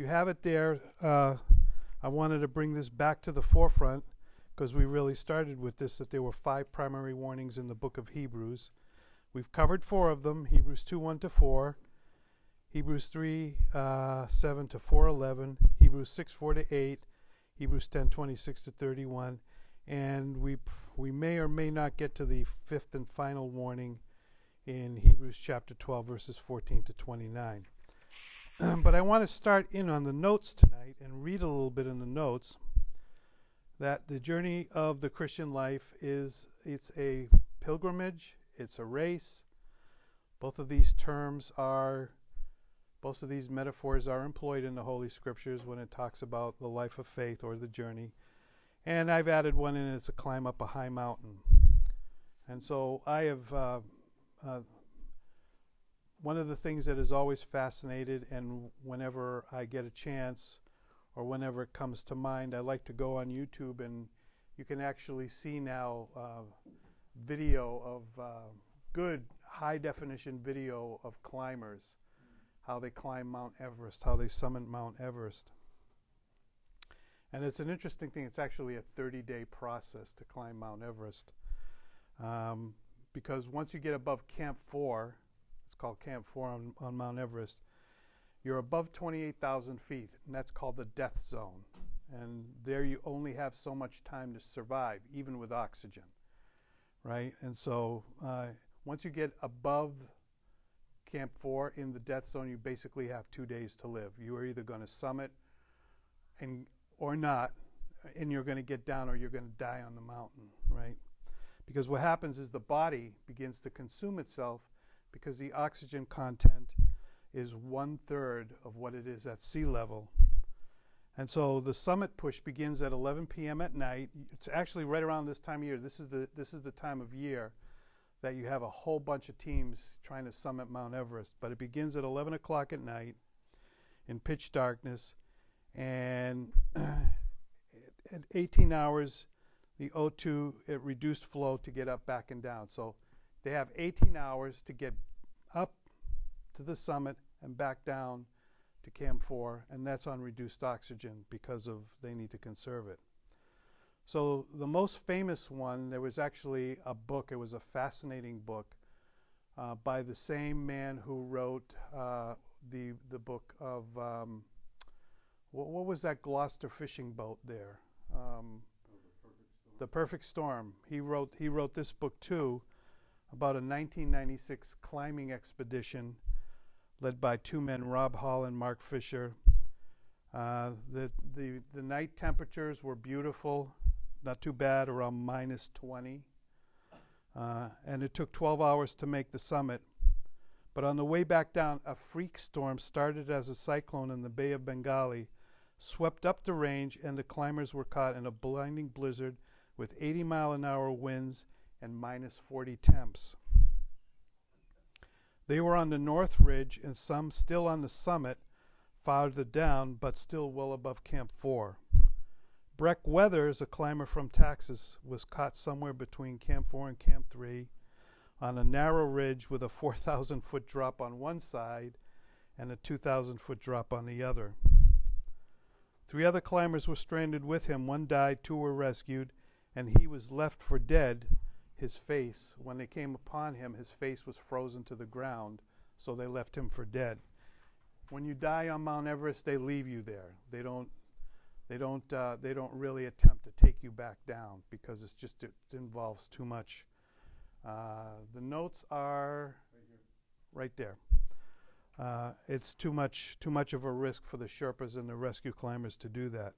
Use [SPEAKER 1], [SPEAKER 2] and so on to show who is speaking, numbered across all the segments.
[SPEAKER 1] you have it there. Uh, I wanted to bring this back to the forefront because we really started with this that there were five primary warnings in the book of Hebrews. We've covered four of them Hebrews 2 1 to 4, Hebrews 3 uh, 7 to 4 11, Hebrews 6 4 to 8, Hebrews 10 26 to 31, and we, we may or may not get to the fifth and final warning in Hebrews chapter 12, verses 14 to 29. But I want to start in on the notes tonight and read a little bit in the notes that the journey of the Christian life is it's a pilgrimage, it's a race. Both of these terms are both of these metaphors are employed in the Holy Scriptures when it talks about the life of faith or the journey. And I've added one in it's a climb up a high mountain. And so I have uh, uh, one of the things that has always fascinated, and whenever I get a chance or whenever it comes to mind, I like to go on YouTube and you can actually see now uh, video of uh, good high definition video of climbers, how they climb Mount Everest, how they summit Mount Everest. And it's an interesting thing. It's actually a 30 day process to climb Mount Everest. Um, because once you get above Camp 4, it's called Camp 4 on, on Mount Everest, you're above 28,000 feet, and that's called the death zone. And there you only have so much time to survive, even with oxygen, right? And so uh, once you get above Camp 4 in the death zone, you basically have two days to live. You are either going to summit and, or not, and you're going to get down or you're going to die on the mountain, right? Because what happens is the body begins to consume itself because the oxygen content is one third of what it is at sea level. And so the summit push begins at 11 p.m. at night. It's actually right around this time of year. This is the this is the time of year that you have a whole bunch of teams trying to summit Mount Everest. But it begins at 11 o'clock at night in pitch darkness, and at 18 hours the O2 it reduced flow to get up, back, and down. So they have 18 hours to get up to the summit and back down to Camp 4, and that's on reduced oxygen because of they need to conserve it. So the most famous one, there was actually a book. It was a fascinating book uh, by the same man who wrote uh, the the book of um, what, what, was that Gloucester fishing boat there? Um, the Perfect Storm. He wrote he wrote this book too about a 1996 climbing expedition led by two men, Rob Hall and Mark Fisher. Uh, the, the, the night temperatures were beautiful, not too bad, around minus 20. Uh, and it took 12 hours to make the summit. But on the way back down, a freak storm started as a cyclone in the Bay of Bengali, swept up the range, and the climbers were caught in a blinding blizzard with 80 mile an hour winds and minus 40 temps. They were on the north ridge and some still on the summit farther down, but still well above Camp 4. Beck Weathers, a climber from Texas, was caught somewhere between Camp 4 and Camp 3 on a narrow ridge with a 4,000 foot drop on one side and a 2,000 foot drop on the other. Three other climbers were stranded with him. One died, two were rescued, and he was left for dead. His face, when they came upon him, his face was frozen to the ground, so they left him for dead. When you die on Mount Everest, they leave you there. They don't, they don't, uh, they don't really attempt to take you back down because it's just it involves too much. Uh, the notes are right there. Uh, it's too much, too much of a risk for the Sherpas and the rescue climbers to do that.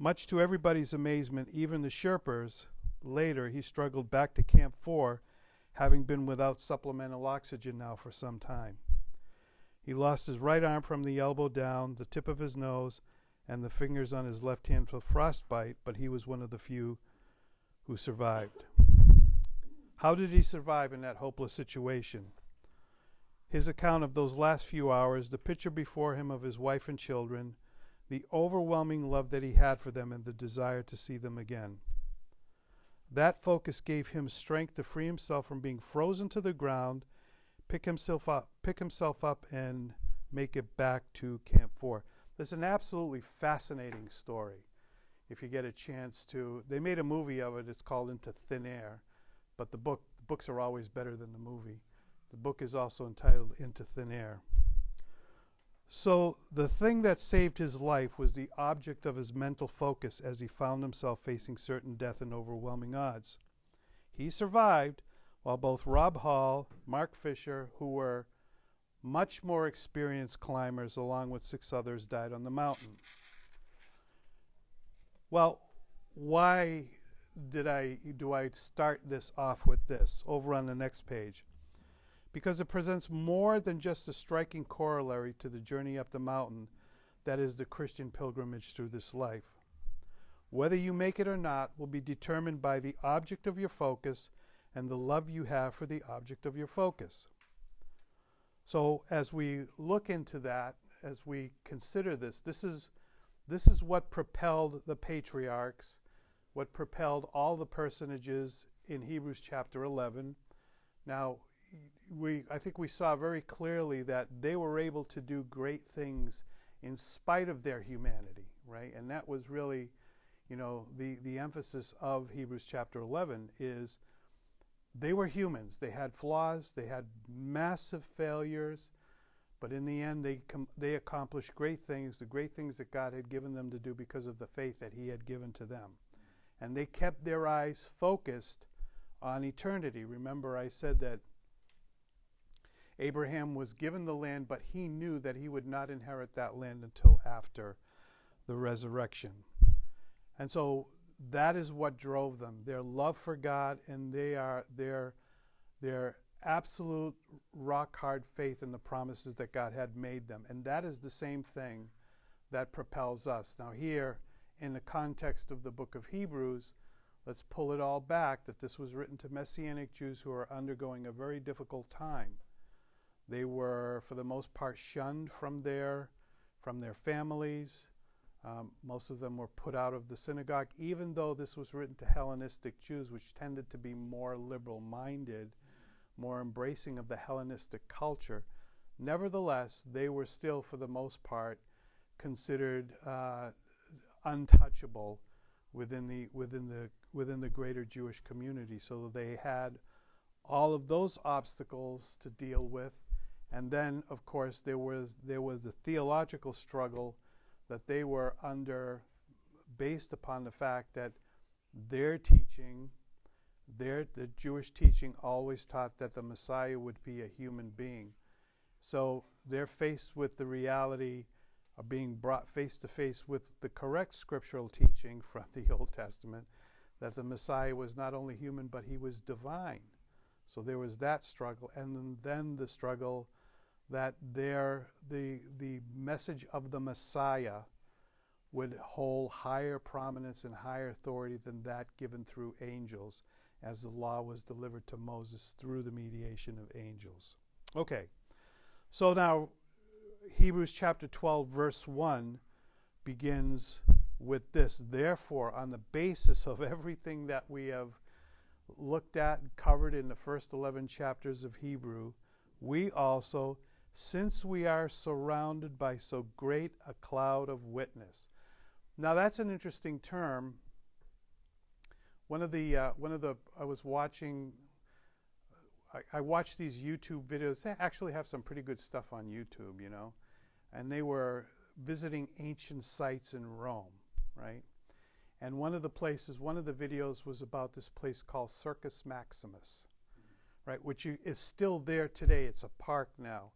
[SPEAKER 1] Much to everybody's amazement, even the Sherpas, later he struggled back to Camp 4, having been without supplemental oxygen now for some time. He lost his right arm from the elbow down, the tip of his nose, and the fingers on his left hand for frostbite, but he was one of the few who survived. How did he survive in that hopeless situation? His account of those last few hours, the picture before him of his wife and children, the overwhelming love that he had for them and the desire to see them again. That focus gave him strength to free himself from being frozen to the ground, pick himself up, pick himself up and make it back to Camp 4. It's an absolutely fascinating story. If you get a chance to, they made a movie of it. It's called Into Thin Air, but the book the books are always better than the movie. The book is also entitled Into Thin Air. So, the thing that saved his life was the object of his mental focus as he found himself facing certain death and overwhelming odds. He survived, while both Rob Hall, Mark Fisher, who were much more experienced climbers, along with six others, died on the mountain. Well, why did I do I start this off with this over on the next page? Because it presents more than just a striking corollary to the journey up the mountain that is the Christian pilgrimage through this life. Whether you make it or not will be determined by the object of your focus and the love you have for the object of your focus. So as we look into that, as we consider this, this is this is what propelled the patriarchs, what propelled all the personages in Hebrews chapter 11. Now, we I think we saw very clearly that they were able to do great things in spite of their humanity, right? And that was really, you know, the the emphasis of Hebrews chapter 11 is they were humans. They had flaws, they had massive failures, but in the end they they accomplished great things, the great things that God had given them to do because of the faith that he had given to them. And they kept their eyes focused on eternity. Remember I said that Abraham was given the land, but he knew that he would not inherit that land until after the resurrection. And so that is what drove them their love for God and they are their their absolute rock hard faith in the promises that God had made them. And that is the same thing that propels us. Now, here in the context of the book of Hebrews, let's pull it all back that this was written to Messianic Jews who are undergoing a very difficult time. They were, for the most part, shunned from their, from their families. Um, most of them were put out of the synagogue, even though this was written to Hellenistic Jews, which tended to be more liberal minded, more embracing of the Hellenistic culture. Nevertheless, they were still, for the most part, considered uh, untouchable within the within the within the greater Jewish community. So they had all of those obstacles to deal with, and then, of course, there was there was the theological struggle that they were under, based upon the fact that their teaching, their the Jewish teaching, always taught that the Messiah would be a human being. So they're faced with the reality of being brought face to face with the correct scriptural teaching from the Old Testament that the Messiah was not only human but he was divine. So there was that struggle, and then the struggle that the the message of the Messiah would hold higher prominence and higher authority than that given through angels as the law was delivered to Moses through the mediation of angels. Okay. So now Hebrews chapter 12 verse 1 begins with this therefore on the basis of everything that we have looked at and covered in the first 11 chapters of Hebrew we also since we are surrounded by so great a cloud of witness. Now that's an interesting term. One of the uh, one of the I was watching. I, I watched these YouTube videos. They actually have some pretty good stuff on YouTube, you know, and they were visiting ancient sites in Rome, right? And one of the places, one of the videos was about this place called Circus Maximus, right, which is still there today. It's a park now.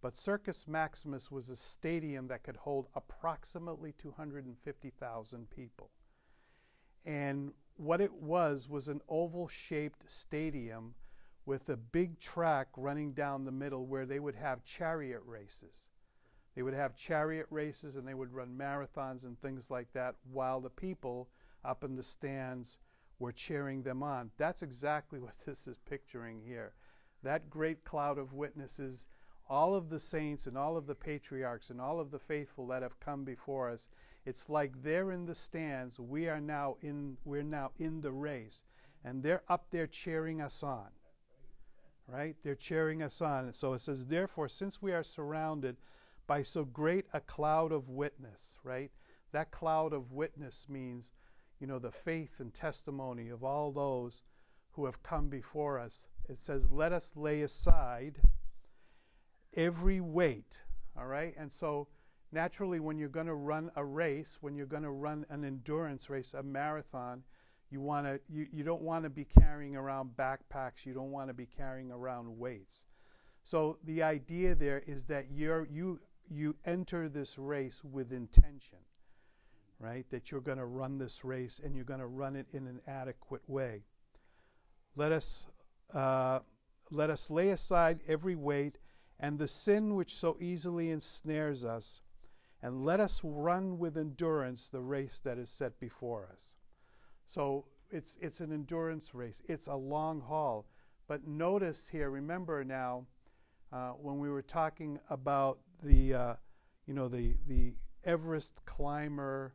[SPEAKER 1] But Circus Maximus was a stadium that could hold approximately 250,000 people. And what it was was an oval shaped stadium with a big track running down the middle where they would have chariot races. They would have chariot races and they would run marathons and things like that while the people up in the stands were cheering them on. That's exactly what this is picturing here. That great cloud of witnesses all of the saints and all of the patriarchs and all of the faithful that have come before us it's like they're in the stands we are now in we're now in the race and they're up there cheering us on right they're cheering us on so it says therefore since we are surrounded by so great a cloud of witness, right? That cloud of witness means, you know, the faith and testimony of all those who have come before us. It says, let us lay aside every weight, all right? And so, naturally, when you're going to run a race, when you're going to run an endurance race, a marathon, you want to you, you don't want to be carrying around backpacks. You don't want to be carrying around weights. So the idea there is that you're you you enter this race with intention right? That you're going to run this race and you're going to run it in an adequate way. Let us uh, let us lay aside every weight and the sin which so easily ensnares us and let us run with endurance the race that is set before us so it's, it's an endurance race, it's a long haul. But notice here, remember now, uh, when we were talking about the, uh, you know, the, the Everest climber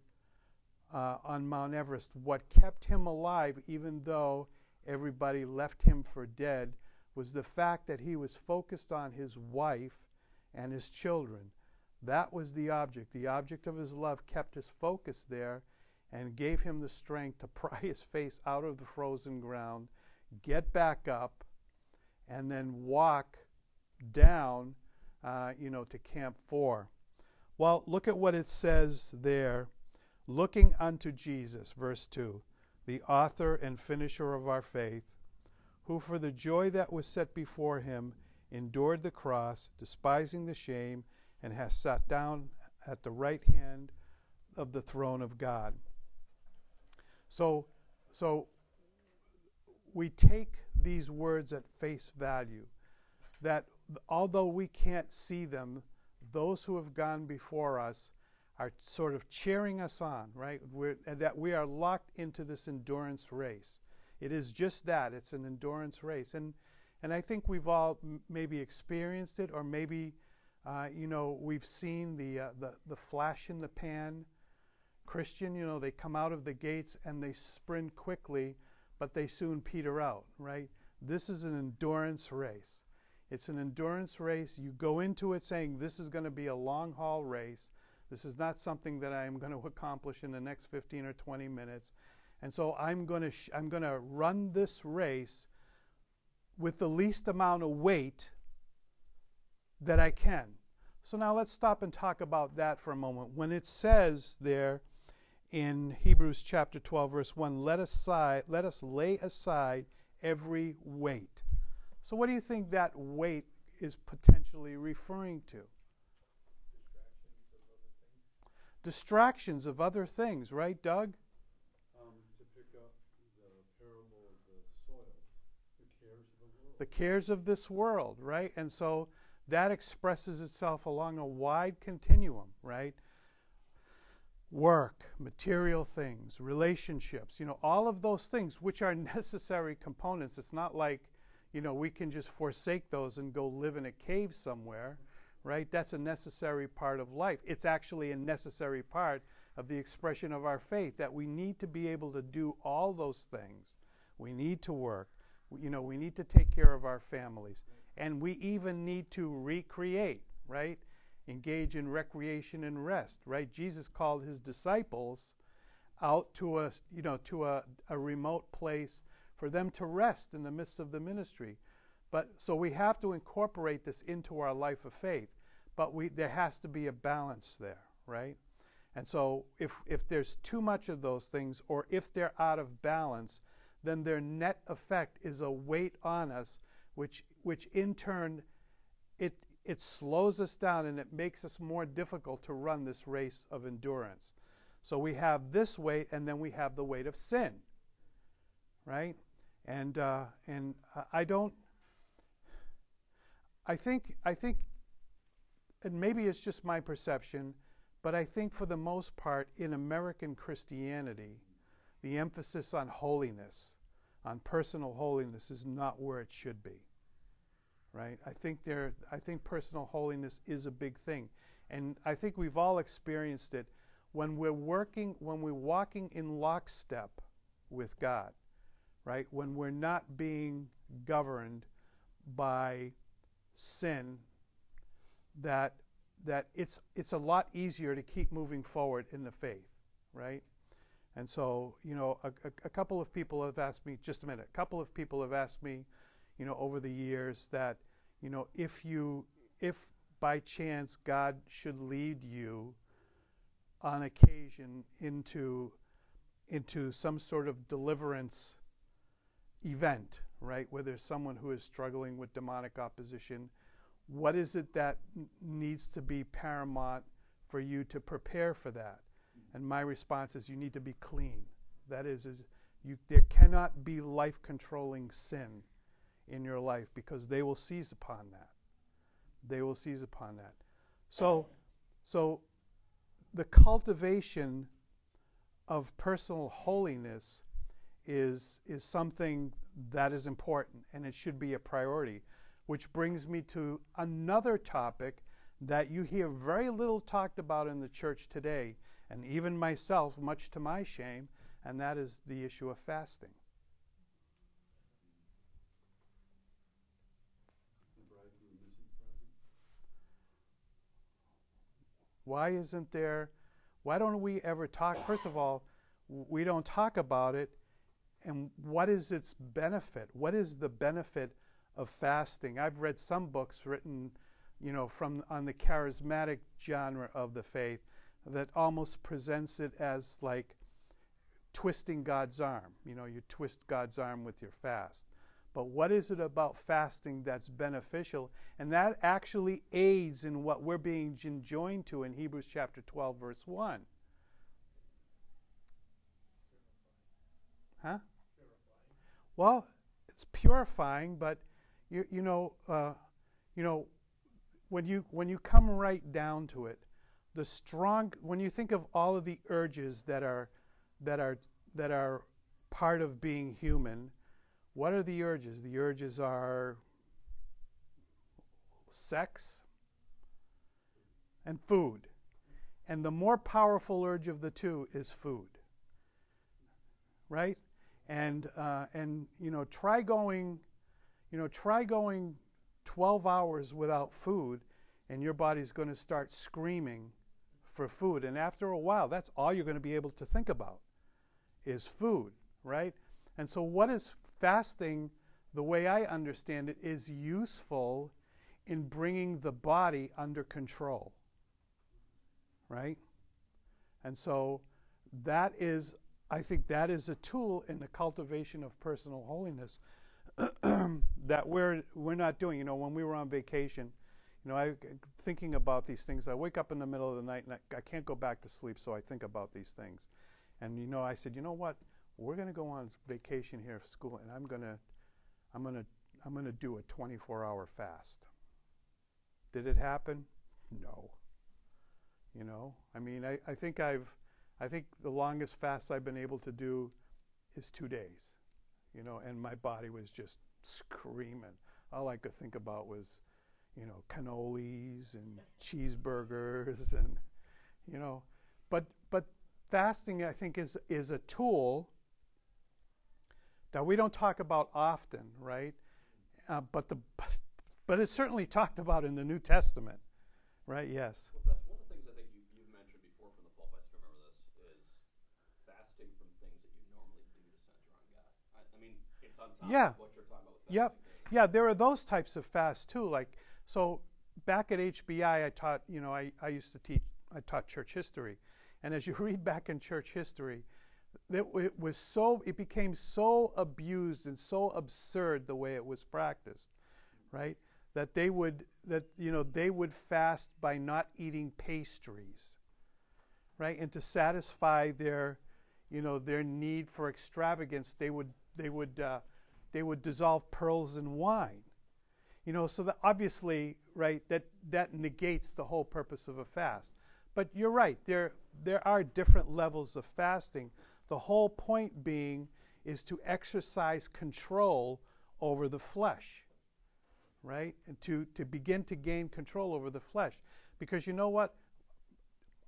[SPEAKER 1] uh, on Mount Everest, what kept him alive, even though everybody left him for dead, was the fact that he was focused on his wife and his children. That was the object. The object of his love kept his focus there and gave him the strength to pry his face out of the frozen ground, get back up, and then walk down, uh, you know, to Camp 4. Well, look at what it says there. Looking unto Jesus, verse 2, the author and finisher of our faith, who for the joy that was set before him endured the cross, despising the shame, and has sat down at the right hand of the throne of God. So, so we take these words at face value that although we can't see them, those who have gone before us are sort of cheering us on, right? We're, that we are locked into this endurance race. It is just that it's an endurance race. And, and I think we've all maybe experienced it, or maybe, uh, you know, we've seen the, uh, the, the flash in the pan Christian, you know, they come out of the gates and they sprint quickly, but they soon peter out, right? This is an endurance race. It's an endurance race. You go into it saying, This is going to be a long haul race. This is not something that I am going to accomplish in the next 15 or 20 minutes. And so I'm going to, sh- I'm going to run this race with the least amount of weight that I can. So now let's stop and talk about that for a moment. When it says there, in Hebrews chapter 12, verse 1, let us, side, let us lay aside every weight. So, what do you think that weight is potentially referring to? Distractions of other things, right, Doug?
[SPEAKER 2] Um, to pick up the parable of the soil, the cares of the
[SPEAKER 1] cares of this world, right? And so that expresses itself along a wide continuum, right? work, material things, relationships, you know, all of those things which are necessary components. It's not like, you know, we can just forsake those and go live in a cave somewhere, right? That's a necessary part of life. It's actually a necessary part of the expression of our faith that we need to be able to do all those things. We need to work. You know, we need to take care of our families. And we even need to recreate, right? engage in recreation and rest, right? Jesus called his disciples out to a, you know, to a, a remote place for them to rest in the midst of the ministry. But so we have to incorporate this into our life of faith, but we, there has to be a balance there, right? And so if, if there's too much of those things or if they're out of balance, then their net effect is a weight on us, which, which in turn it, it slows us down and it makes us more difficult to run this race of endurance. So we have this weight, and then we have the weight of sin, right? And uh, and I don't. I think I think, and maybe it's just my perception, but I think for the most part in American Christianity, the emphasis on holiness, on personal holiness, is not where it should be right? I think there, I think personal holiness is a big thing, and I think we've all experienced it when we're working, when we're walking in lockstep with God, right? When we're not being governed by sin, that that it's it's a lot easier to keep moving forward in the faith, right? And so, you know, a, a, a, couple of people have asked me, just a minute, a couple of people have asked me, you know, over the years that, you know, if you, if by chance God should lead you on occasion into, into some sort of deliverance event, right, where there's someone who is struggling with demonic opposition, what is it that needs to be paramount for you to prepare for that? And my response is you need to be clean. That is, is you, there cannot be life controlling sin in your life because they will seize upon that. They will seize upon that. So, so the cultivation of personal holiness is, is something that is important and it should be a priority. Which brings me to another topic that you hear very little talked about in the church today, and even myself, much to my shame, and that is the issue of fasting. Why isn't there, why don't we ever talk? First of all, we don't talk about it, and what is its benefit? What is the benefit of fasting? I've read some books written, you know, from on the charismatic genre of the faith that almost presents it as like twisting God's arm. You know, you twist God's arm with your fast. But what is it about fasting that's beneficial? And that actually aids in what we're being enjoined to in Hebrews chapter 12, verse 1. Huh? Well, it's purifying, but you, you know, uh, you know, when you when you come right down to it, the strong when you think of all of the urges that are that are that are part of being human what are the urges? The urges are sex and food. And the more powerful urge of the two is food right? And uh, and you know try going you know try going 12 hours without food and your body's going to start screaming for food. And after a while, that's all you're going to be able to think about is food, right? And so, what is fasting, the way I understand it, is useful in bringing the body under control, right? And so, that is, I think, that is a tool in the cultivation of personal holiness that we're we're not doing. You know, when we were on vacation you know, I thinking about these things. I wake up in the middle of the night and I, I can't go back to sleep, so I think about these things. And you know, I said, you know what? We're going to go on vacation here for school, and I'm going to, I'm going to, I'm going to do a 24-hour fast. Did it happen? No. You know, I mean, I, I think I've, I think the longest fast I've been able to do is two days. You know, and my body was just screaming. All I could think about was you know, cannolis and cheeseburgers and, you know, but, but fasting, I think, is, is a tool that we don't talk about often, right? Uh, but, the, but it's certainly talked about in the New Testament, right? Yes.
[SPEAKER 3] Well, that's one of the things I think you, you've mentioned before from the pulpit. I remember this is fasting from things that you normally do to center on God. I, I mean, it's on top
[SPEAKER 1] yeah.
[SPEAKER 3] what you're about.
[SPEAKER 1] Yep. Yeah, there are those types of fasts too. Like so back at HBI, I taught, you know, I, I used to teach, I taught church history. And as you read back in church history, it, it was so, it became so abused and so absurd the way it was practiced, right? That they would, that, you know, they would fast by not eating pastries, right? And to satisfy their, you know, their need for extravagance, they would, they would, uh, they would dissolve pearls in wine you know, so that obviously, right, that, that negates the whole purpose of a fast. But you're right, there, there are different levels of fasting. The whole point being is to exercise control over the flesh, right? And to, to begin to gain control over the flesh. Because you know what?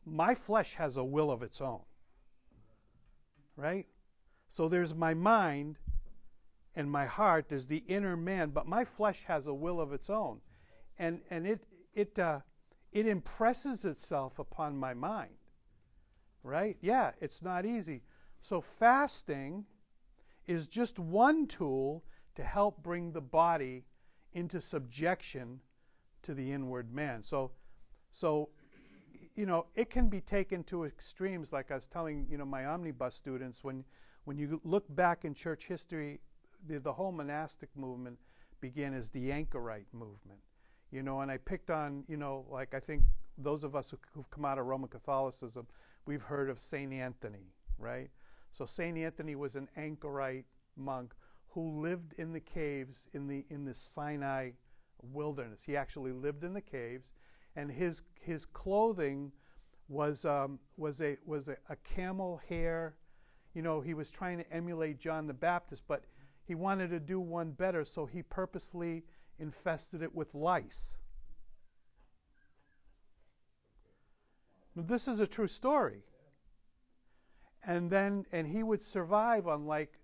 [SPEAKER 1] My flesh has a will of its own, right? So there's my mind and my heart is the inner man, but my flesh has a will of its own, and and it it uh, it impresses itself upon my mind. Right? Yeah, it's not easy. So, fasting is just one tool to help bring the body into subjection to the inward man. So, so you know, it can be taken to extremes. Like I was telling, you know, my omnibus students, when when you look back in church history, the, the whole monastic movement began as the anchorite movement. You know, and I picked on, you know, like I think those of us who, who've come out of Roman Catholicism, we've heard of Saint Anthony, right? So Saint Anthony was an anchorite monk who lived in the caves in the in the Sinai wilderness. He actually lived in the caves, and his his clothing was um, was a was a, a camel hair. You know, he was trying to emulate John the Baptist, but he wanted to do one better, so he purposely infested it with lice. Now, this is a true story. And then, and he would survive on like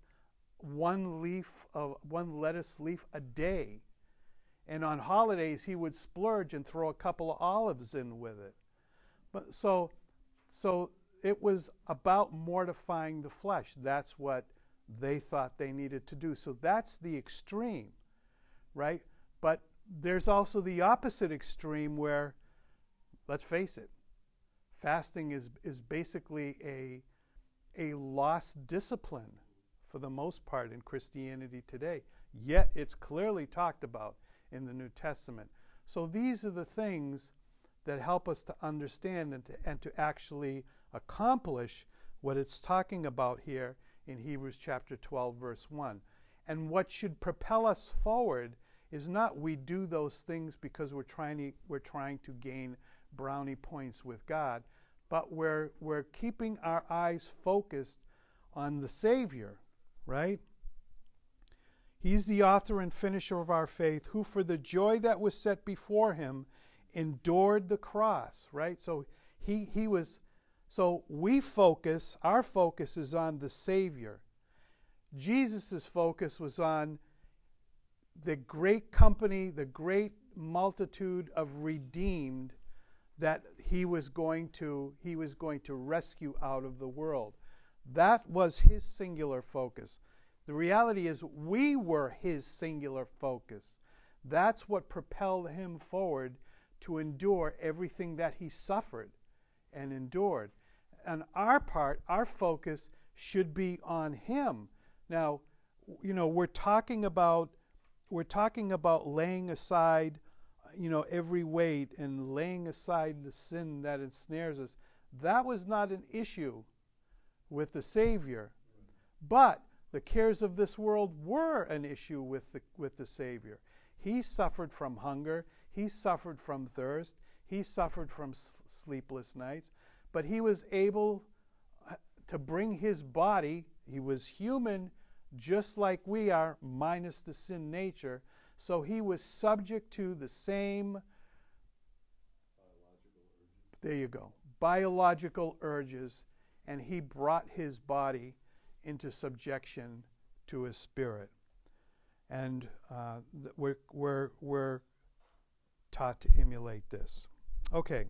[SPEAKER 1] one leaf of one lettuce leaf a day. And on holidays, he would splurge and throw a couple of olives in with it. But so, so it was about mortifying the flesh. That's what they thought they needed to do. So that's the extreme, right? But there's also the opposite extreme where, let's face it, fasting is, is basically a, a lost discipline for the most part in Christianity today. Yet it's clearly talked about in the New Testament. So these are the things that help us to understand and to, and to actually accomplish what it's talking about here in Hebrews chapter 12, verse 1. And what should propel us forward is not we do those things because we're trying to, we're trying to gain brownie points with God, but we're, we're keeping our eyes focused on the Savior, right? He's the author and finisher of our faith, who for the joy that was set before him endured the cross, right? So he, he was, so we focus, our focus is on the Savior. Jesus' focus was on the great company, the great multitude of redeemed that he was going to he was going to rescue out of the world. That was his singular focus. The reality is, we were his singular focus. That's what propelled him forward to endure everything that he suffered and endured. And our part, our focus should be on him. Now, you know, we're talking about we're talking about laying aside, you know, every weight and laying aside the sin that ensnares us. That was not an issue with the Savior. But the cares of this world were an issue with the, with the Savior. He suffered from hunger, he suffered from thirst, he suffered from sleepless nights, but he was able uh, to bring his body, he was human just like we are, minus the sin nature. So he was subject to the same. There you go. Biological urges, and he brought his body into subjection to his spirit. And uh, we're, we're, we're taught to emulate this. Okay,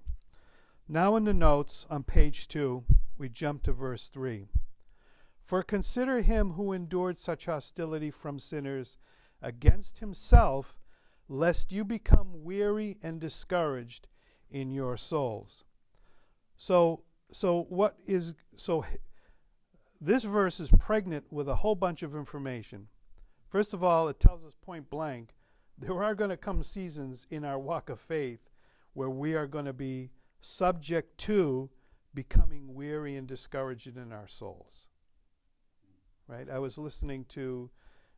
[SPEAKER 1] now in the notes on page two, we jump to verse three. For consider him who endured such hostility from sinners against himself, lest you become weary and discouraged in your souls. So, so what is so this verse is pregnant with a whole bunch of information. First of all, it tells us point blank there are going to come seasons in our walk of faith where we are going to be subject to becoming weary and discouraged in our souls. Right? I was listening to,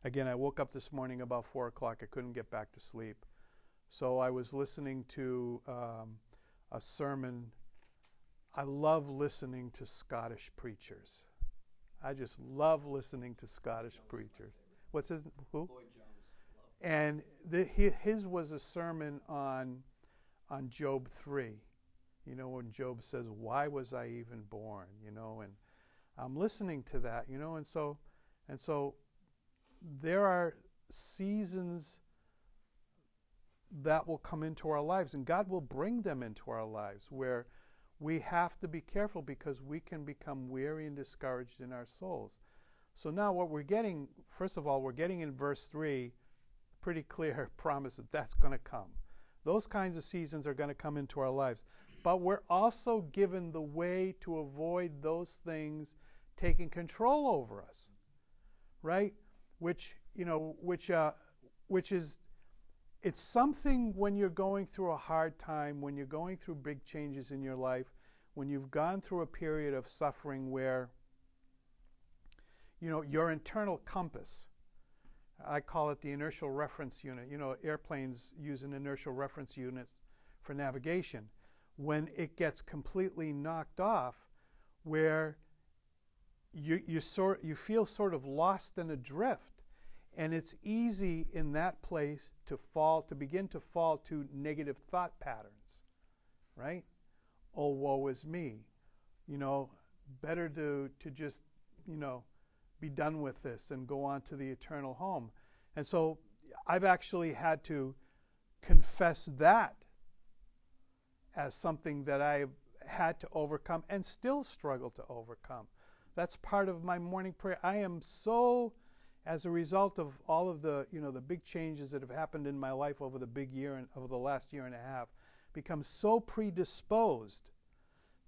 [SPEAKER 1] again, I woke up this morning about 4 o'clock. I couldn't get back to sleep. So I was listening to um, a sermon. I love listening to Scottish preachers. I just love listening to Scottish preachers. What's his who?
[SPEAKER 3] Jones.
[SPEAKER 1] And the, his was a sermon on on Job three. You know when Job says, "Why was I even born?" You know, and I'm listening to that. You know, and so and so there are seasons that will come into our lives, and God will bring them into our lives where we have to be careful because we can become weary and discouraged in our souls. So now, what we're getting, first of all, we're getting in verse 3 pretty clear promise that that's going to come. Those kinds of seasons are going to come into our lives. But we're also given the way to avoid those things taking control over us, right? Which, you know, which, uh, which is it's something when you're going through a hard time, when you're going through big changes in your life, when you've gone through a period of suffering where you know your internal compass I call it the inertial reference unit. You know, airplanes use an inertial reference unit for navigation. When it gets completely knocked off, where you, you, sort, you feel sort of lost and adrift, and it's easy in that place to fall, to begin to fall to negative thought patterns, right? Oh, woe is me. You know, better to, to just, you know, be done with this and go on to the eternal home. And so I've actually had to confess that as something that I've had to overcome and still struggle to overcome. That's part of my morning prayer. I am so as a result of all of the you know the big changes that have happened in my life over the big year and over the last year and a half become so predisposed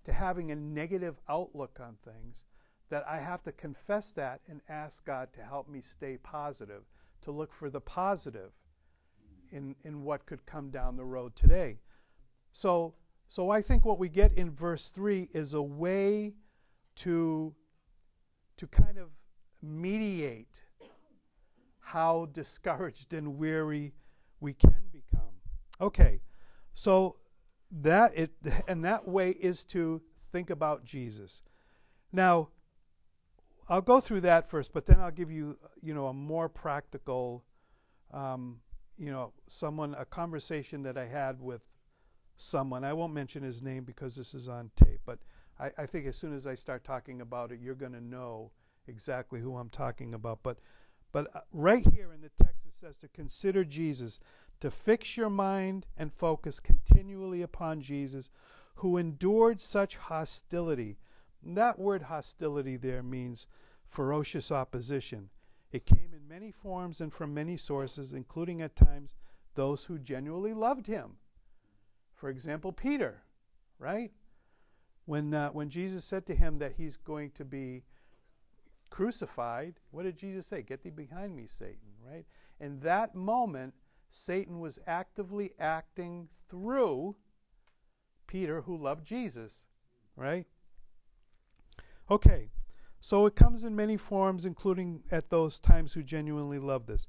[SPEAKER 1] to having a negative outlook on things that I have to confess that and ask God to help me stay positive, to look for the positive in, in what could come down the road today. So, so I think what we get in verse 3 is a way to, to kind of mediate how discouraged and weary we can become. Okay, so that it and that way is to think about Jesus. Now, I'll go through that first, but then I'll give you, you know, a more practical, um, you know, someone a conversation that I had with someone. I won't mention his name because this is on tape, but I, I think as soon as I start talking about it, you're going to know exactly who I'm talking about. But but uh, right here in the text, it says to consider Jesus, to fix your mind and focus continually upon Jesus, who endured such hostility. And that word hostility there means ferocious opposition. It came in many forms and from many sources, including at times those who genuinely loved him. For example, Peter, right? When, uh, when Jesus said to him that he's going to be crucified, what did Jesus say? Get thee behind me, Satan, right? In that moment, Satan was actively acting through Peter, who loved Jesus, right? Okay, so it comes in many forms, including at those times who genuinely love this.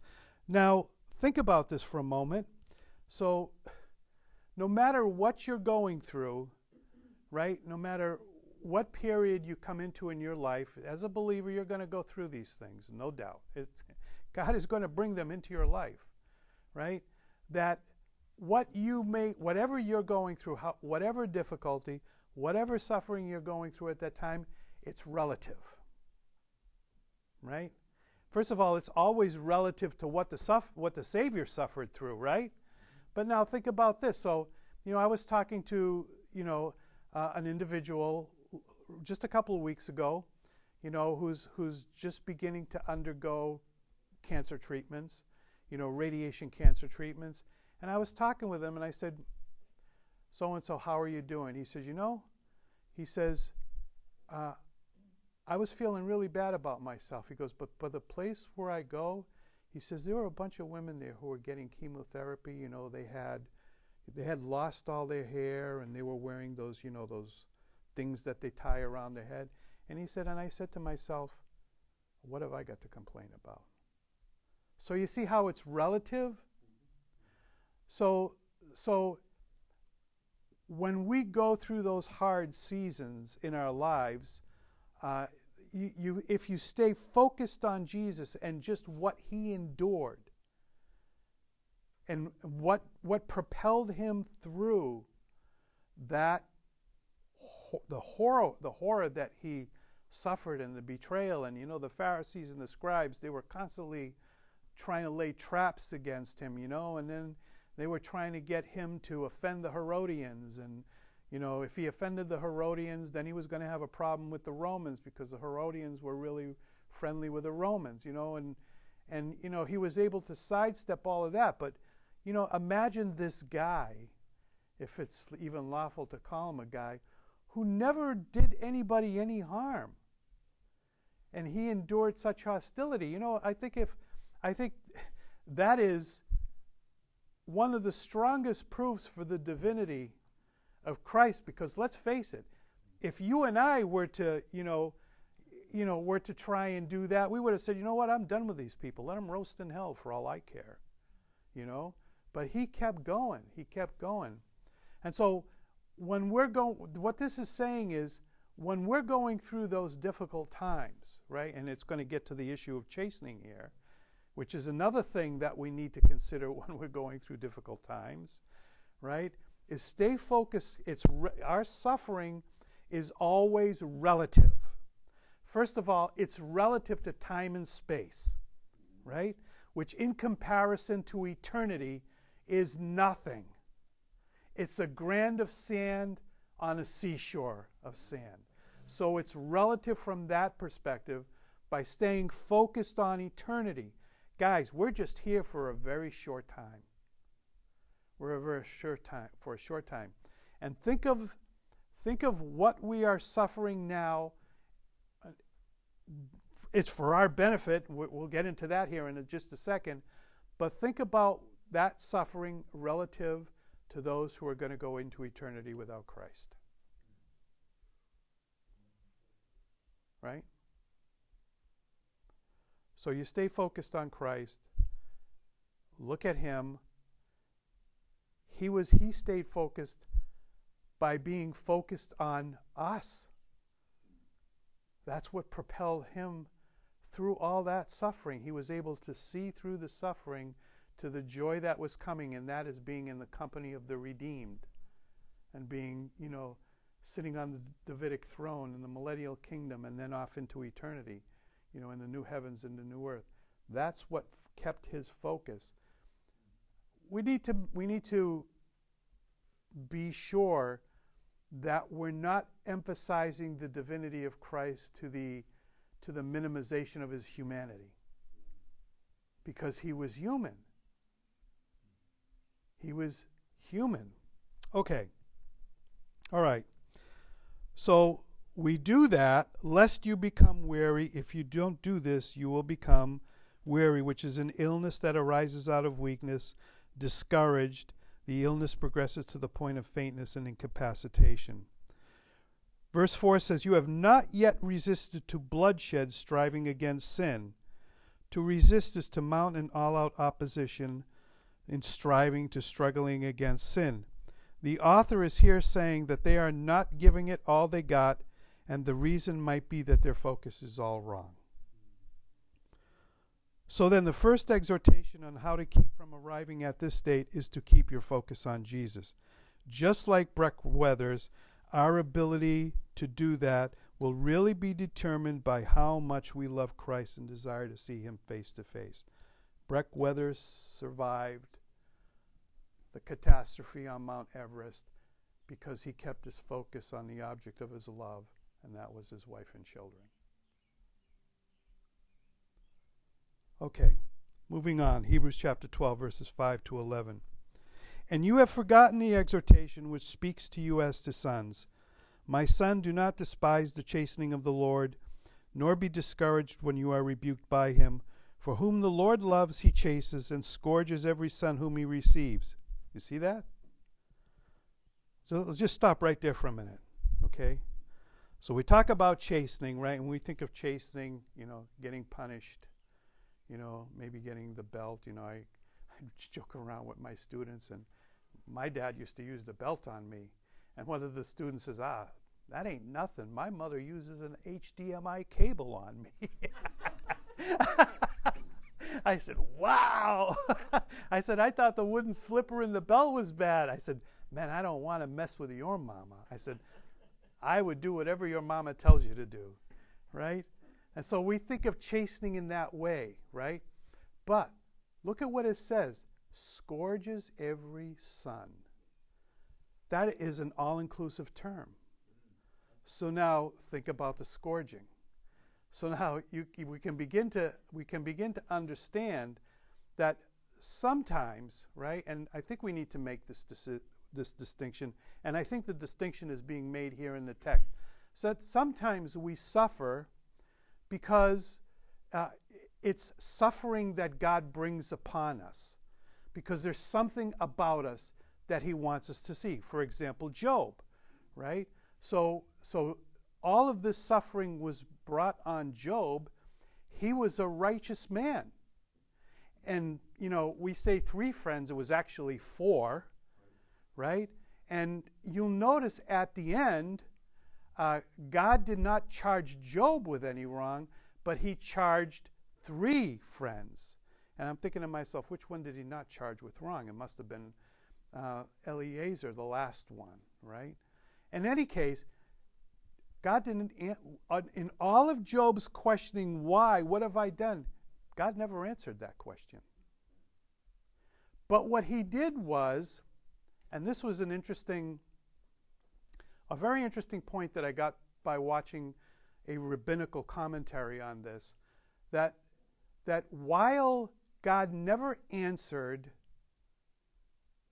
[SPEAKER 1] Now, think about this for a moment. So, no matter what you're going through, right, no matter what period you come into in your life, as a believer, you're going to go through these things, no doubt. It's, God is going to bring them into your life, right? That what you may, whatever you're going through, how, whatever difficulty, whatever suffering you're going through at that time, it's relative, right? First of all, it's always relative to what the, what the Savior suffered through, right? But now think about this. So, you know, I was talking to, you know, uh, an individual just a couple of weeks ago, you know, who's who's just beginning to undergo cancer treatments, you know, radiation cancer treatments. And I was talking with him and I said, So and so, how are you doing? He says, You know, he says, uh, I was feeling really bad about myself. He goes, But but the place where I go, he says, there were a bunch of women there who were getting chemotherapy. You know, they had they had lost all their hair and they were wearing those, you know, those things that they tie around their head. And he said, and I said to myself, what have I got to complain about? So you see how it's relative? So, so when we go through those hard seasons in our lives, uh, you, you, if you stay focused on Jesus and just what he endured and what, what propelled him through that the horror, the horror that he suffered and the betrayal. And you know, the Pharisees and the scribes, they were constantly trying to lay traps against him, you know, and then they were trying to get him to offend the Herodians. And, you know, if he offended the Herodians, then he was going to have a problem with the Romans because the Herodians were really friendly with the Romans, you know. And, and you know, he was able to sidestep all of that. But, you know, imagine this guy, if it's even lawful to call him a guy, who never did anybody any harm. And he endured such hostility. You know, I think if, I think that is one of the strongest proofs for the divinity of Christ because let's face it if you and I were to you know you know were to try and do that we would have said you know what? I'm done with these people. Let them roast in hell for all I care you know? But he kept going. He kept going. And so when we're going what this is saying is when we're going through those difficult times right and it's going to get to the issue of chastening here which is another thing that we need to consider when we're going through difficult times, right? Is stay focused. It's re- our suffering is always relative. First of all, it's relative to time and space, right? Which in comparison to eternity is nothing. It's a grain of sand on a seashore of sand. So it's relative from that perspective by staying focused on eternity. Guys, we're just here for a very short time. A short time for a short time. And think of think of what we are suffering now. It's for our benefit. We'll get into that here in just a second. But think about that suffering relative to those who are going to go into eternity without Christ. Right? So you stay focused on Christ. Look at him. He was he stayed focused by being focused on us. That's what propelled him through all that suffering. He was able to see through the suffering to the joy that was coming, and that is being in the company of the redeemed and being, you know, sitting on the Davidic throne in the millennial kingdom and then off into eternity you know, in the new heavens and the new earth. That's what f- kept his focus. We need to we need to be sure that we're not emphasizing the divinity of Christ to the to the minimization of his humanity. Because he was human. He was human. Okay. All right. So we do that lest you become weary. If you don't do this, you will become weary, which is an illness that arises out of weakness, discouraged. The illness progresses to the point of faintness and incapacitation. Verse 4 says, You have not yet resisted to bloodshed, striving against sin. To resist is to mount an all out opposition in striving to struggling against sin. The author is here saying that they are not giving it all they got and the reason might be that their focus is all wrong. So then, the first exhortation on how to keep from arriving at this state is to keep your focus on Jesus. Just like Beck Weathers, our ability to do that will really be determined by how much we love Christ and desire to see Him face to face. Beck Weathers survived the catastrophe on Mount Everest because he kept his focus on the object of his love and that was his wife and children. Okay, moving on. Hebrews chapter 12, verses 5 to 11. And you have forgotten the exhortation which speaks to you as to sons. My son, do not despise the chastening of the Lord, nor be discouraged when you are rebuked by him. For whom the Lord loves, he chases and scourges every son whom he receives. You see that? So let's just stop right there for a minute, okay? So we talk about chastening, right? And we think of chastening, you know, getting punished, you know, maybe getting the belt. You know, I, I joke around with my students, and my dad used to use the belt on me. And one of the students says, ah, that ain't nothing. My mother uses an HDMI cable on me. I said, wow. I said, I thought the wooden slipper in the belt was bad. I said, man, I don't want to mess with your mama. I said, I would do whatever your mama tells you to do, right? And so we think of chastening in that way, right? But look at what it says scourges every son. That is an all inclusive term. So now think about the scourging. So now you, we can begin to we can begin to understand that sometimes, right? And I think we need to make this this distinction, and I think the distinction is being made here in the text. So that sometimes we suffer because uh, it's suffering that God brings upon us, because there's something about us that He wants us to see. For example, Job, right? So so all of this suffering was brought on Job. He was a righteous man. And, you know, we say three friends, it was actually four, right? And you'll notice at the end, uh, God did not charge Job with any wrong, but he charged three friends. And I'm thinking to myself, which one did he not charge with wrong? It must have been uh, Eliezer, the last one, right? In any case, God didn't, uh, in all of Job's questioning, why, what have I done? God never answered that question. But what he did was, and this was an interesting, a very interesting point that I got by watching a rabbinical commentary on this, that, that while God never answered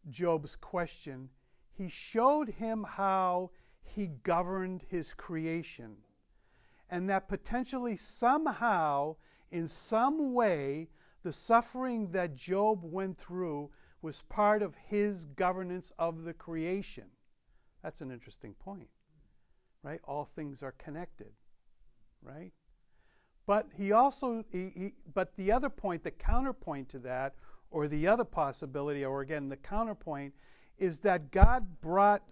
[SPEAKER 1] Job's question, he showed him how he governed his creation. And that potentially, somehow, in some way, the suffering that Job went through was part of his governance of the creation. That's an interesting point, right? All things are connected, right? But he also, he, he, but the other point, the counterpoint to that, or the other possibility, or again, the counterpoint, is that God brought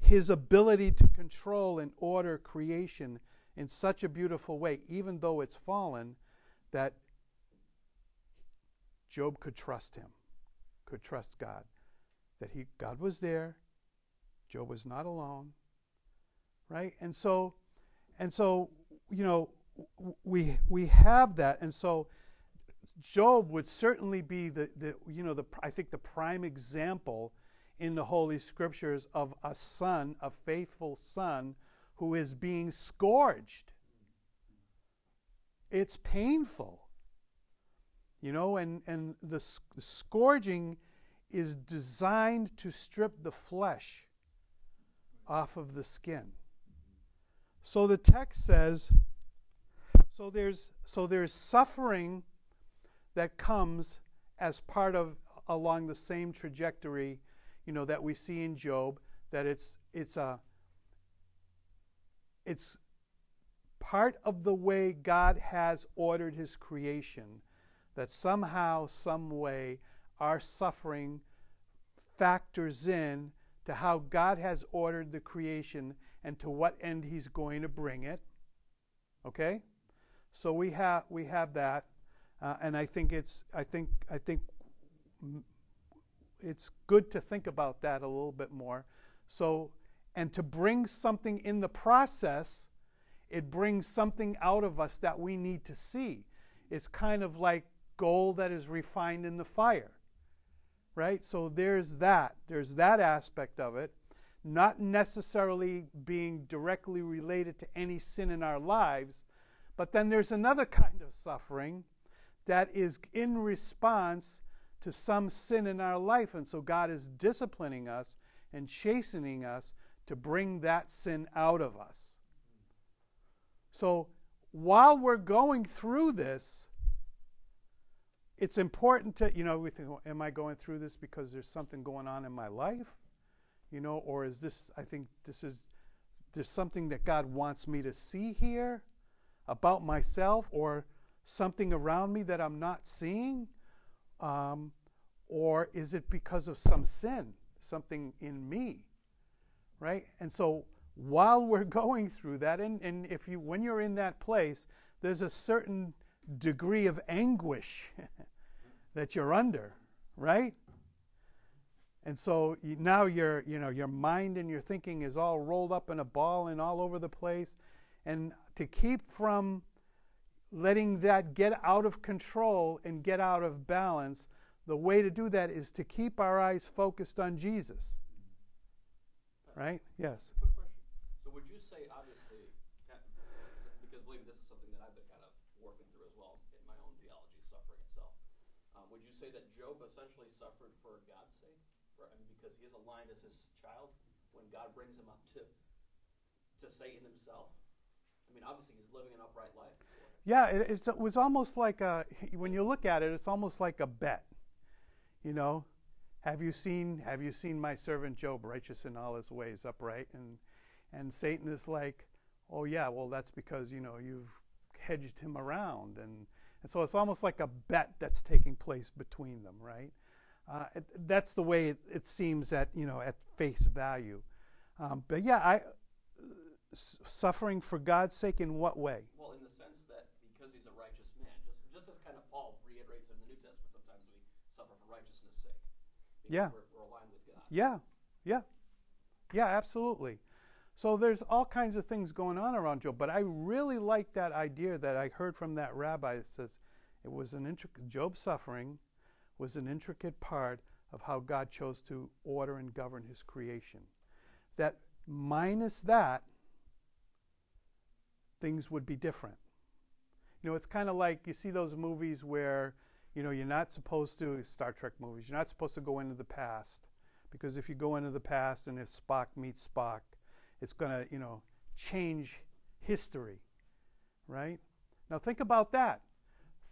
[SPEAKER 1] his ability to control and order creation in such a beautiful way, even though it's fallen, that Job could trust him, could trust God, that he God was there, Job was not alone, right? And so, and so, you know, we we have that, and so Job would certainly be the the you know the I think the prime example in the Holy Scriptures of a son, a faithful son, who is being scourged. It's painful. You know, and, and the, the scourging is designed to strip the flesh off of the skin. So the text says, so there's so there's suffering that comes as part of along the same trajectory you know, that we see in Job, that it's, it's, a, it's part of the way God has ordered his creation, that somehow, some way, our suffering factors in to how God has ordered the creation and to what end he's going to bring it. Okay? So we have we have that, uh, and I think it's I think I think it's good to think about that a little bit more. So, and to bring something in the process, it brings something out of us that we need to see. It's kind of like gold that is refined in the fire, right? So there's that. There's that aspect of it, not necessarily being directly related to any sin in our lives, but then there's another kind of suffering that is in response to some sin in our life. And so God is disciplining us and chastening us to bring that sin out of us. So while we're going through this, it's important to, you know, we think, well, am I going through this because there's something going on in my life? You know, or is this, I think this is, there's something that God wants me to see here about myself or something around me that I'm not seeing? Um, or is it because of some sin, something in me? Right? And so while we're going through that, and, and if you when you're in that place, there's a certain degree of anguish that you're under, right? And so now your you know your mind and your thinking is all rolled up in a ball and all over the place, and to keep from letting that get out of control and get out of balance, the way to do that is to keep our eyes focused on Jesus. Right? Yes.
[SPEAKER 3] So would you say, obviously, kind because believe me, this is something that I've been kind of working through as well in my own theology, suffering itself. Um, would you say that Job essentially suffered for God's sake? For, I mean, because he is aligned as his child when God brings him up to to Satan himself. I mean, obviously, he's living an upright life.
[SPEAKER 1] Yeah, it, it was almost like a, when you look at it, it's almost like a bet. You know, have you seen have you seen my servant Job righteous in all his ways, upright? And and Satan is like, oh yeah, well that's because you know you've hedged him around, and and so it's almost like a bet that's taking place between them, right? Uh, it, that's the way it, it, seems at you know at face value. Um, but yeah, I suffering for God's sake in what way?
[SPEAKER 3] Well, in the sense that because he's a righteous man, just just as kind of Paul reiterates in the New Testament, sometimes we suffer for righteousness' sake.
[SPEAKER 1] yeah.
[SPEAKER 3] We're, we're aligned with God.
[SPEAKER 1] Yeah, yeah, yeah, absolutely. So there's all kinds of things going on around Job, but I really like that idea that I heard from that rabbi that says it was an intricate Job suffering was an intricate part of how God chose to order and govern his creation. That minus that, things would be different. You know, it's kind of like you see those movies where, you know, you're not supposed to, Star Trek movies, you're not supposed to go into the past. Because if you go into the past and if Spock meets Spock, it's going to, you know, change history, right? Now think about that.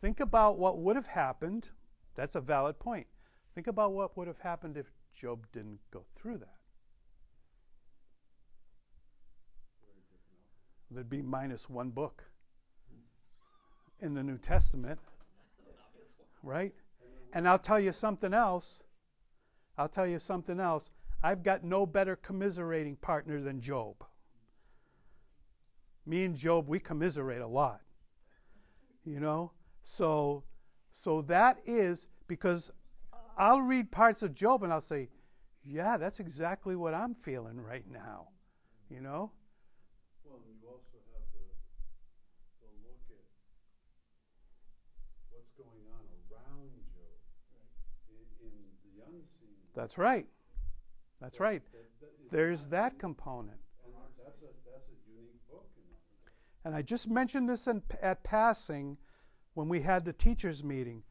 [SPEAKER 1] Think about what would have happened. That's a valid point. Think about what would have happened if Job didn't go through that. There'd be minus one book in the New Testament, right? And I'll tell you something else. I'll tell you something else. I've got no better commiserating partner than Job. Me and Job, we commiserate a lot. You know? So so that is because I'll read parts of Job and I'll say, yeah, that's exactly what I'm feeling right now. You know?
[SPEAKER 2] Well, you also have the, the look at what's going on around Job in, in the unseen.
[SPEAKER 1] That's right. That's right.
[SPEAKER 2] That- that
[SPEAKER 1] There's that
[SPEAKER 2] unique.
[SPEAKER 1] component.
[SPEAKER 2] And that's a, that's a unique book that.
[SPEAKER 1] And I just mentioned this in, at passing when we had the teachers' meeting.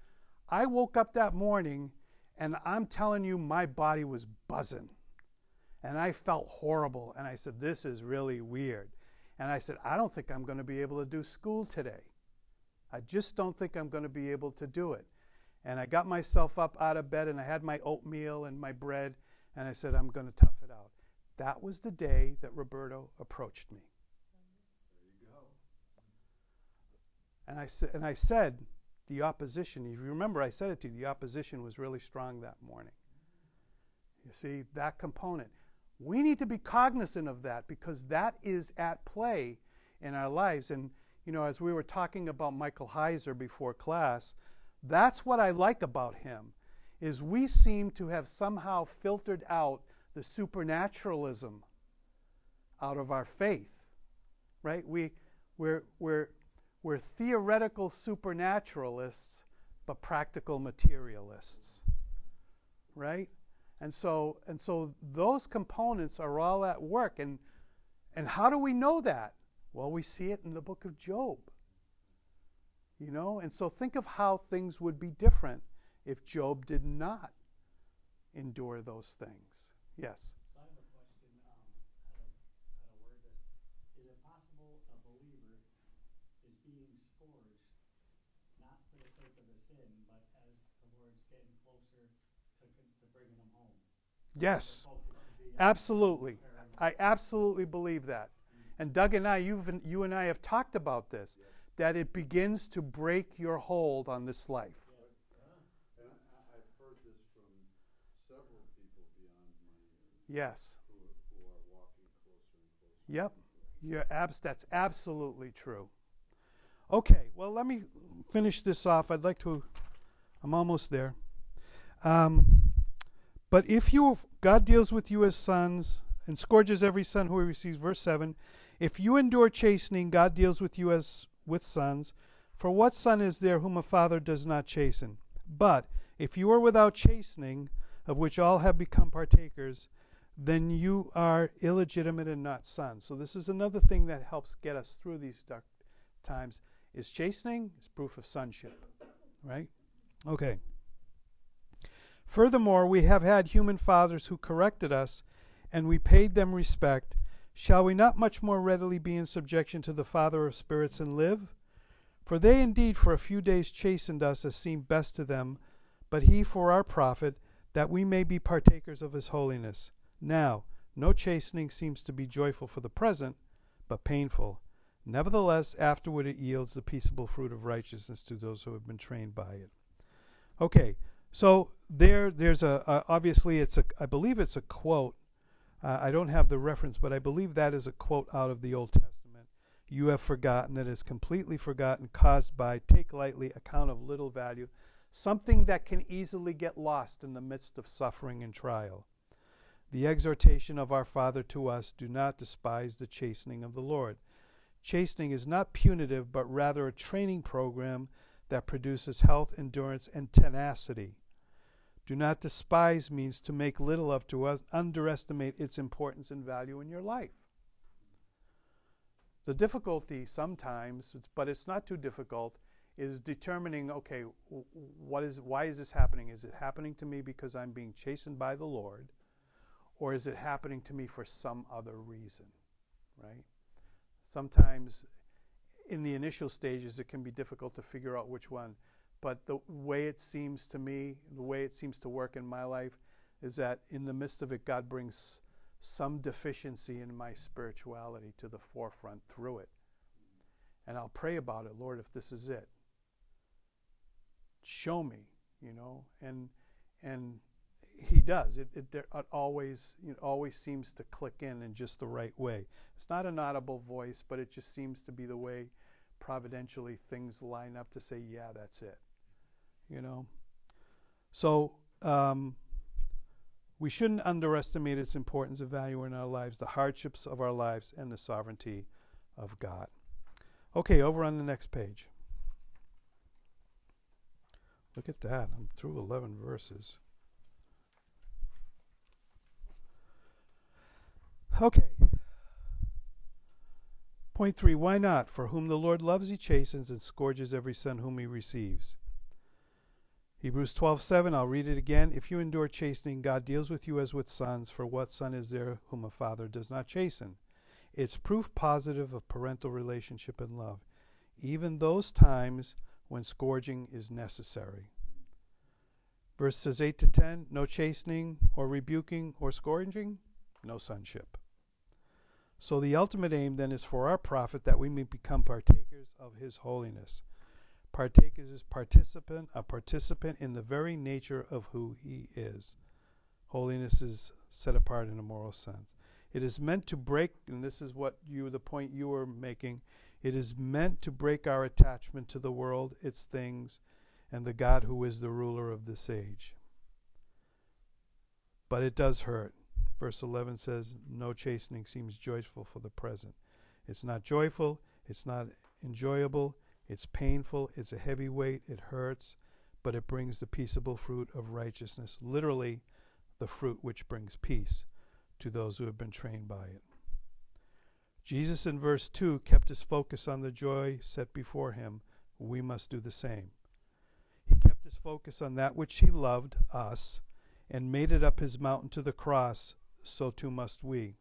[SPEAKER 1] I woke up that morning and I'm telling you, my body was buzzing. And I felt horrible. And I said, This is really weird. And I said, I don't think I'm going to be able to do school today. I just don't think I'm going to be able to do it. And I got myself up out of bed and I had my oatmeal and my bread. And I said, I'm going to tough it out. That was the day that Roberto approached me.
[SPEAKER 2] There you go.
[SPEAKER 1] And I, sa- and I said, the opposition, if you remember, I said it to you, the opposition was really strong that morning. You see, that component. We need to be cognizant of that because that is at play in our lives. And, you know, as we were talking about Michael Heiser before class, that's what I like about him is we seem to have somehow filtered out the supernaturalism out of our faith. Right? We we're we're we're theoretical supernaturalists, but practical materialists. Right? And so, and so those components are all at work. And, and how do we know that? Well, we see it in the book of Job. You know? And so think of how things would be different if Job did not endure those things. Yes.
[SPEAKER 4] So I have a question, um, how to, how to word this. Is it possible a believer is being scourged, not for the sake of the sin, but as the Lord's getting closer to, con- to bringing them home?
[SPEAKER 1] Yes. Absolutely. I absolutely believe that. And Doug and I, you've, you and I have talked about this, that it begins to break your hold on this life. Yes. Yep. You're abs- that's absolutely true. Okay, well, let me finish this off. I'd like to, I'm almost there. Um, but if you, God deals with you as sons and scourges every son who he receives, verse 7. If you endure chastening, God deals with you as with sons. For what son is there whom a father does not chasten? But if you are without chastening, of which all have become partakers, then you are illegitimate and not sons. So this is another thing that helps get us through these dark times. Is chastening is proof of sonship, right? Okay. Furthermore, we have had human fathers who corrected us, and we paid them respect. Shall we not much more readily be in subjection to the Father of spirits and live? For they indeed for a few days chastened us as seemed best to them, but he for our profit, that we may be partakers of his holiness. Now, no chastening seems to be joyful for the present, but painful. Nevertheless, afterward it yields the peaceable fruit of righteousness to those who have been trained by it. Okay, so there, there's a, obviously it's a, I believe it's a quote. Uh, I don't have the reference, but I believe that is a quote out of the Old Testament. You have forgotten it is completely forgotten, caused by take lightly account of little value, something that can easily get lost in the midst of suffering and trial. The exhortation of our Father to us do not despise the chastening of the Lord. Chastening is not punitive, but rather a training program that produces health, endurance, and tenacity. Do not despise means to make little of, to underestimate its importance and value in your life. The difficulty sometimes, but it's not too difficult, is determining okay, what is, why is this happening? Is it happening to me because I'm being chastened by the Lord? Or is it happening to me for some other reason? Right? Sometimes in the initial stages, it can be difficult to figure out which one. But the way it seems to me, the way it seems to work in my life, is that in the midst of it, God brings some deficiency in my spirituality to the forefront through it. And I'll pray about it, Lord, if this is it. Show me, you know, and and he does. It, it, it always it always seems to click in in just the right way. It's not an audible voice, but it just seems to be the way providentially things line up to say, yeah, that's it. You know? So um, we shouldn't underestimate its importance of value in our lives, the hardships of our lives, and the sovereignty of God. Okay, over on the next page. Look at that. I'm through 11 verses. Okay. Point three, why not? For whom the Lord loves, he chastens and scourges every son whom he receives. Hebrews 12:7, I'll read it again. If you endure chastening, God deals with you as with sons, for what son is there whom a father does not chasten? It's proof positive of parental relationship and love, even those times when scourging is necessary. Verses 8 to 10, no chastening or rebuking or scourging, no sonship. So the ultimate aim then is for our profit that we may become partakers of his holiness. Partakers is participant, a participant in the very nature of who he is. Holiness is set apart in a moral sense. It is meant to break, and this is what you the point you were making, it is meant to break our attachment to the world, its things, and the God who is the ruler of this age. But it does hurt. Verse 11 says, No chastening seems joyful for the present. It's not joyful, it's not enjoyable, it's painful, it's a heavy weight, it hurts, but it brings the peaceable fruit of righteousness. Literally, the fruit which brings peace to those who have been trained by it. Jesus in verse 2 kept his focus on the joy set before him. We must do the same. He kept his focus on that which he loved, us, and made it up his mountain to the cross so too must we.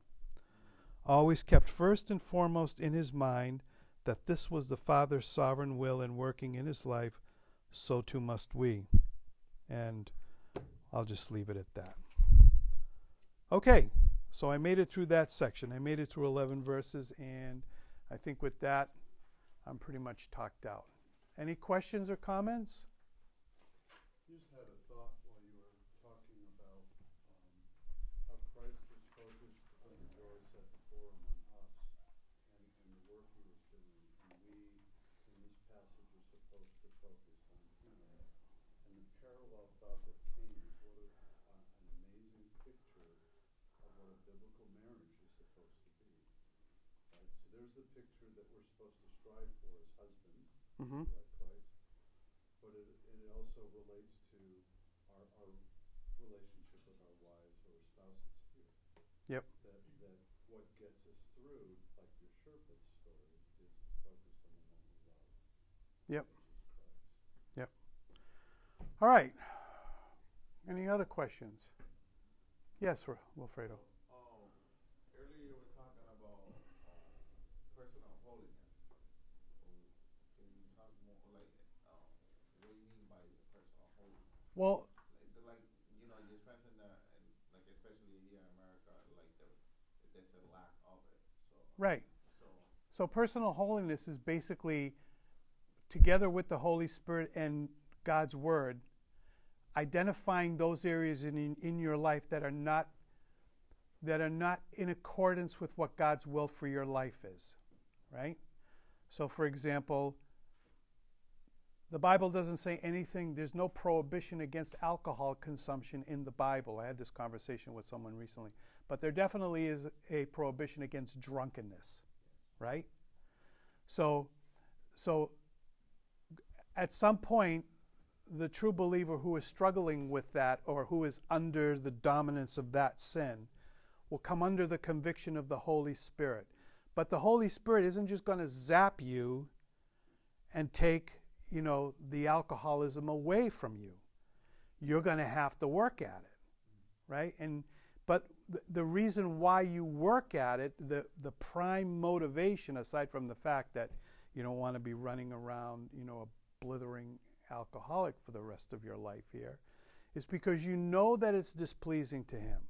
[SPEAKER 1] Always kept first and foremost in his mind that this was the Father's sovereign will and working in his life, so too must we. And I'll just leave it at that. Okay, so I made it through that section. I made it through 11 verses, and I think with that, I'm pretty much talked out. Any questions or comments?
[SPEAKER 2] Just had a thought while you were talking about um, how Christ was focused on the joy set before him on us and, and the work he was doing. And we, in this passage, are supposed to focus on him. And the parallel thought that came is what a, uh, an amazing picture of what a biblical marriage is supposed to be. Right? So there's the picture that we're supposed to strive for as husbands,
[SPEAKER 1] Mm-hmm.
[SPEAKER 2] like but it, it also relates to our, our relationship with our wives or spouses here.
[SPEAKER 1] Yep.
[SPEAKER 2] That, that what gets us through, like your Sherpa story, is to focus on the one we love.
[SPEAKER 1] Yep.
[SPEAKER 2] Christ.
[SPEAKER 1] All right. Any other questions? Yes, Wilfredo.
[SPEAKER 5] Um, earlier you were talking about um, personal holiness. Um, Can you talk more like um, what do you mean by personal holiness?
[SPEAKER 1] Well,
[SPEAKER 5] Like, you know, you're like especially here in America, like the there's a lack of it. So
[SPEAKER 1] right.
[SPEAKER 5] so
[SPEAKER 1] So personal holiness is basically together with the Holy Spirit and God's word identifying those areas in, in your life that are not that are not in accordance with what God's will for your life is, right? So for example, the Bible doesn't say anything, there's no prohibition against alcohol consumption in the Bible. I had this conversation with someone recently. But there definitely is a prohibition against drunkenness, right? So so at some point the true believer who is struggling with that or who is under the dominance of that sin will come under the conviction of the Holy Spirit. But the Holy Spirit isn't just going to zap you and take, you know, the alcoholism away from you. You're going to have to work at it, right? And but the, the reason why you work at it, the the prime motivation, aside from the fact that you don't want to be running around, you know, a blithering alcoholic for the rest of your life here, is because you know that it's displeasing to Him.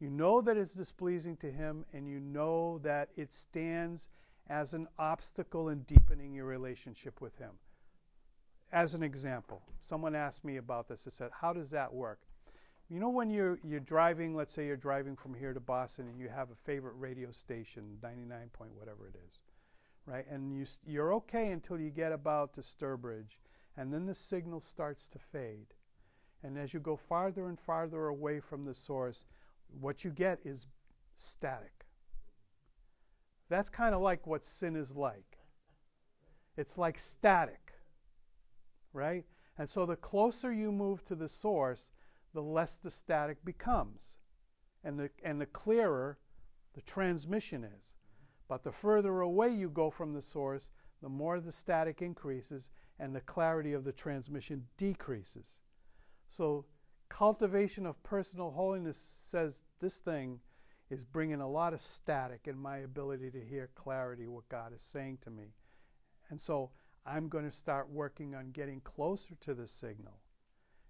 [SPEAKER 1] You know that it's displeasing to Him, and you know that it stands as an obstacle in deepening your relationship with Him. As an example, someone asked me about this. I said, How does that work? You know, when you're, you're driving, let's say you're driving from here to Boston and you have a favorite radio station, 99 point whatever it is, right? And you, you're okay until you get about to Sturbridge, and then the signal starts to fade. And as you go farther and farther away from the source, what you get is static. That's kind of like what sin is like. It's like static, right? And so the closer you move to the source, the less the static becomes. And the, and the clearer the transmission is. But the further away you go from the source, the more the static increases and the clarity of the transmission decreases. So, cultivation of personal holiness says this thing is bringing a lot of static in my ability to hear clarity what God is saying to me. And so, I'm going to start working on getting closer to the signal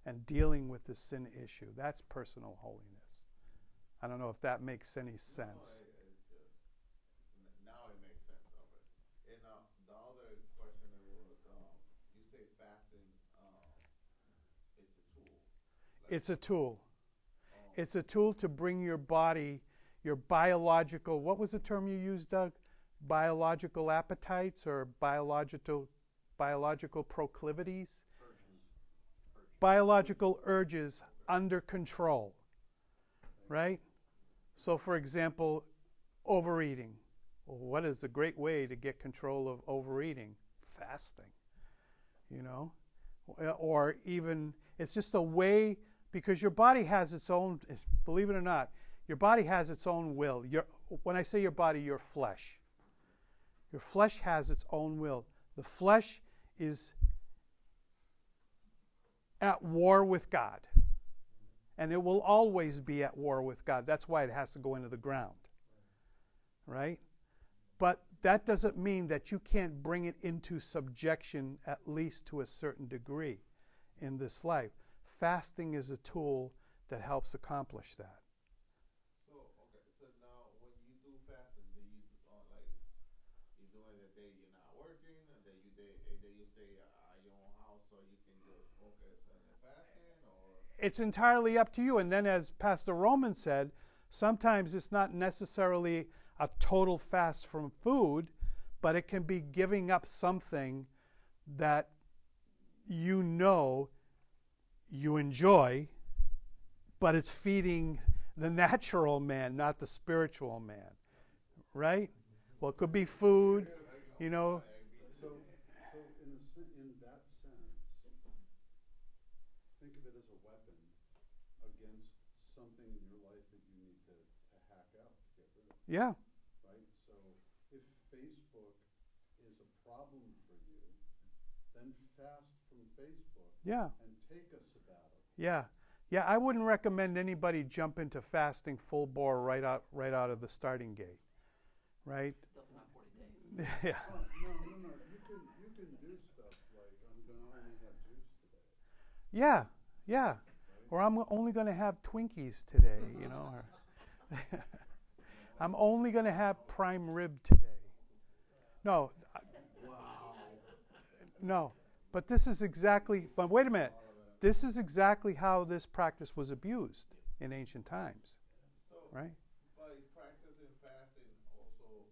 [SPEAKER 1] and dealing with the sin issue. That's personal holiness. I don't know if that makes any sense.
[SPEAKER 5] No, it, it just n- now it makes sense of it. And um, the other question was, um, you say fasting um, a tool.
[SPEAKER 1] It's a tool. It's a tool to bring your body, your biological, what was the term you used, Doug? Biological appetites or biological biological proclivities? Biological urges under control. Right? So for example, overeating. Well, what is a great way to get control of overeating? Fasting. You know? Or even it's just a way because your body has its own believe it or not your body has its own will. Your, when i say your body your flesh. Your flesh has its own will. The flesh is at war with god. And it will always be at war with god. That's why it has to go into the ground. Right? But that doesn't mean that you can't bring it into subjection at least to a certain degree in this life. Fasting is a tool that helps accomplish that.
[SPEAKER 5] So okay, so now when you do fasting, do you uh, like you doing the day you're not working, and then you day a day you stay at your own house so you can just focus on your fasting, or
[SPEAKER 1] It's entirely up to you. And then, as Pastor Roman said, sometimes it's not necessarily a total fast from food, but it can be giving up something that you know you enjoy, but it's feeding the natural man, not the spiritual man. Right? Well, it could be food, you know.
[SPEAKER 2] So, so in a sen- in that sense,
[SPEAKER 1] Yeah.
[SPEAKER 2] right? So if Facebook is a problem for you, then fast from Facebook
[SPEAKER 1] Yeah.
[SPEAKER 2] and take a sabbatical.
[SPEAKER 1] Yeah. Yeah, I wouldn't recommend anybody jump into fasting full bore right out right out of the starting gate. Right?
[SPEAKER 3] Definitely not forty days.
[SPEAKER 1] yeah.
[SPEAKER 2] Oh, no, no, no, you can, you can do stuff like, I'm gonna only have juice today.
[SPEAKER 1] Yeah. Yeah. Or I'm only going to have Twinkies today, you know. Or I'm only going to have prime rib today. No. I- No. But this is exactly but wait a minute. This is exactly how this practice was abused in ancient times,
[SPEAKER 5] So,
[SPEAKER 1] right?
[SPEAKER 5] by practicing fasting also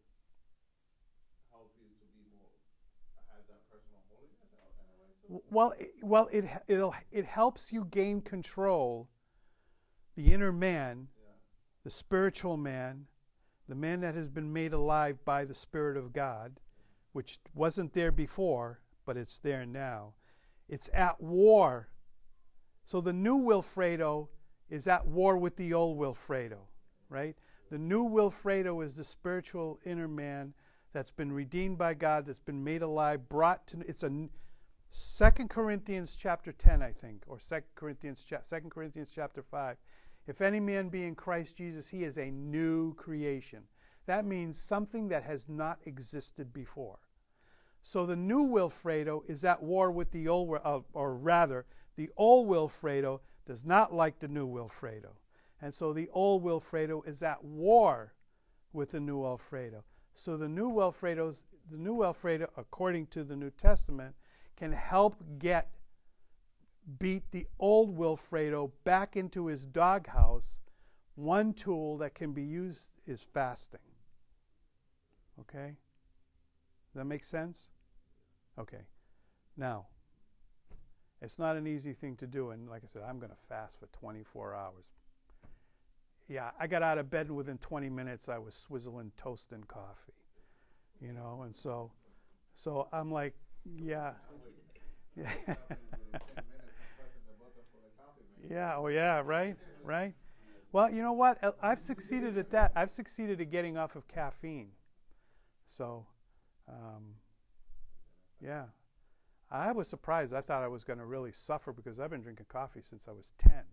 [SPEAKER 5] help you to be more, have that personal holiness in a- in a way too?
[SPEAKER 1] W- Well, it, well, it it'll it helps you gain control, the inner man,
[SPEAKER 5] Yeah.
[SPEAKER 1] the spiritual man, the man that has been made alive by the Spirit of God, which wasn't there before, but it's there now. It's at war. So the new Wilfredo is at war with the old Wilfredo, right? The new Wilfredo is the spiritual inner man that's been redeemed by God, that's been made alive, brought to it's a Second Corinthians chapter 10, I think, or Second Corinthians Second Corinthians chapter 5. If any man be in Christ Jesus, he is a new creation. That means something that has not existed before. So the new Wilfredo is at war with the old, uh, or rather, the old Wilfredo does not like the new Wilfredo. And so the old Wilfredo is at war with the new Alfredo. So the new Wilfredo's, the new Wilfredo, according to the New Testament, can help get beat the old Wilfredo back into his doghouse. One tool that can be used is fasting. Okay? Does that make sense? Okay. Now, it's not an easy thing to do, and like I said, I'm going to fast for 24 hours. Yeah, I got out of bed and within 20 minutes I was swizzling toast and coffee, you know, and so, so I'm like, yeah, yeah,
[SPEAKER 5] Within ten minutes, I'm pressing the button for the coffee maker.
[SPEAKER 1] Yeah, oh yeah, right, right. Well, you know what? I- I've succeeded at that. I've succeeded at getting off of caffeine. So, um, yeah, I was surprised. I thought I was going to really suffer because I've been drinking coffee since I was 10.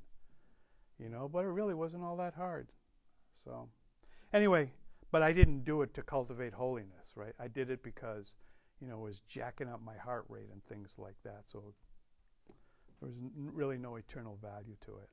[SPEAKER 1] You know, but it really wasn't all that hard. So, anyway, but I didn't do it to cultivate holiness, right? I did it because, you know, it was jacking up my heart rate and things like that. So, there was really no eternal value to it.